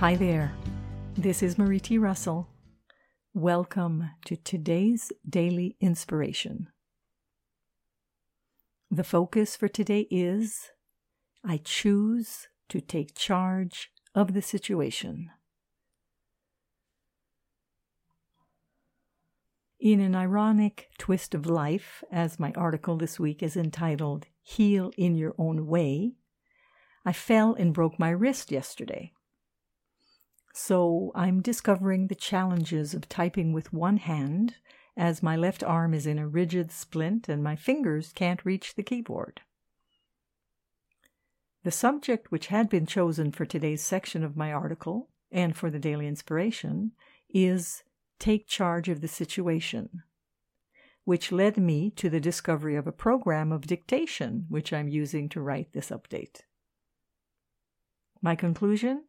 Hi there. This is Marie T. Russell. Welcome to today's daily inspiration. The focus for today is I choose to take charge of the situation. In an ironic twist of life, as my article this week is entitled Heal in Your Own Way, I fell and broke my wrist yesterday. So I'm discovering the challenges of typing with one hand as my left arm is in a rigid splint and my fingers can't reach the keyboard. The subject which had been chosen for today's section of my article and for the daily inspiration is Take Charge of the Situation, which led me to the discovery of a program of dictation which I'm using to write this update. My conclusion?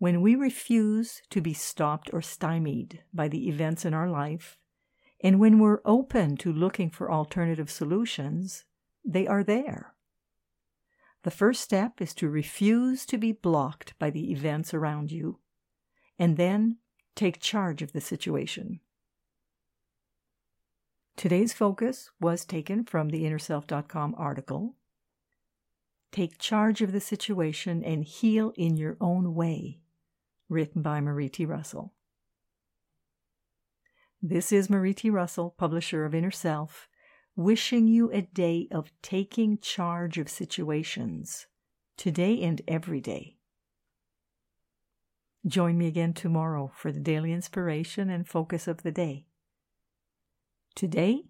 When we refuse to be stopped or stymied by the events in our life, and when we're open to looking for alternative solutions, they are there. The first step is to refuse to be blocked by the events around you, and then take charge of the situation. Today's focus was taken from the InnerSelf.com article Take charge of the situation and heal in your own way written by Marie T. Russell. This is Marie T. Russell, publisher of Inner Self, wishing you a day of taking charge of situations, today and every day. Join me again tomorrow for the daily inspiration and focus of the day. Today,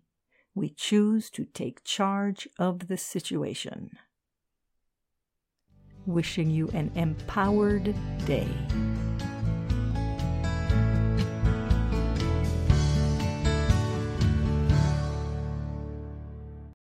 we choose to take charge of the situation. Wishing you an empowered day.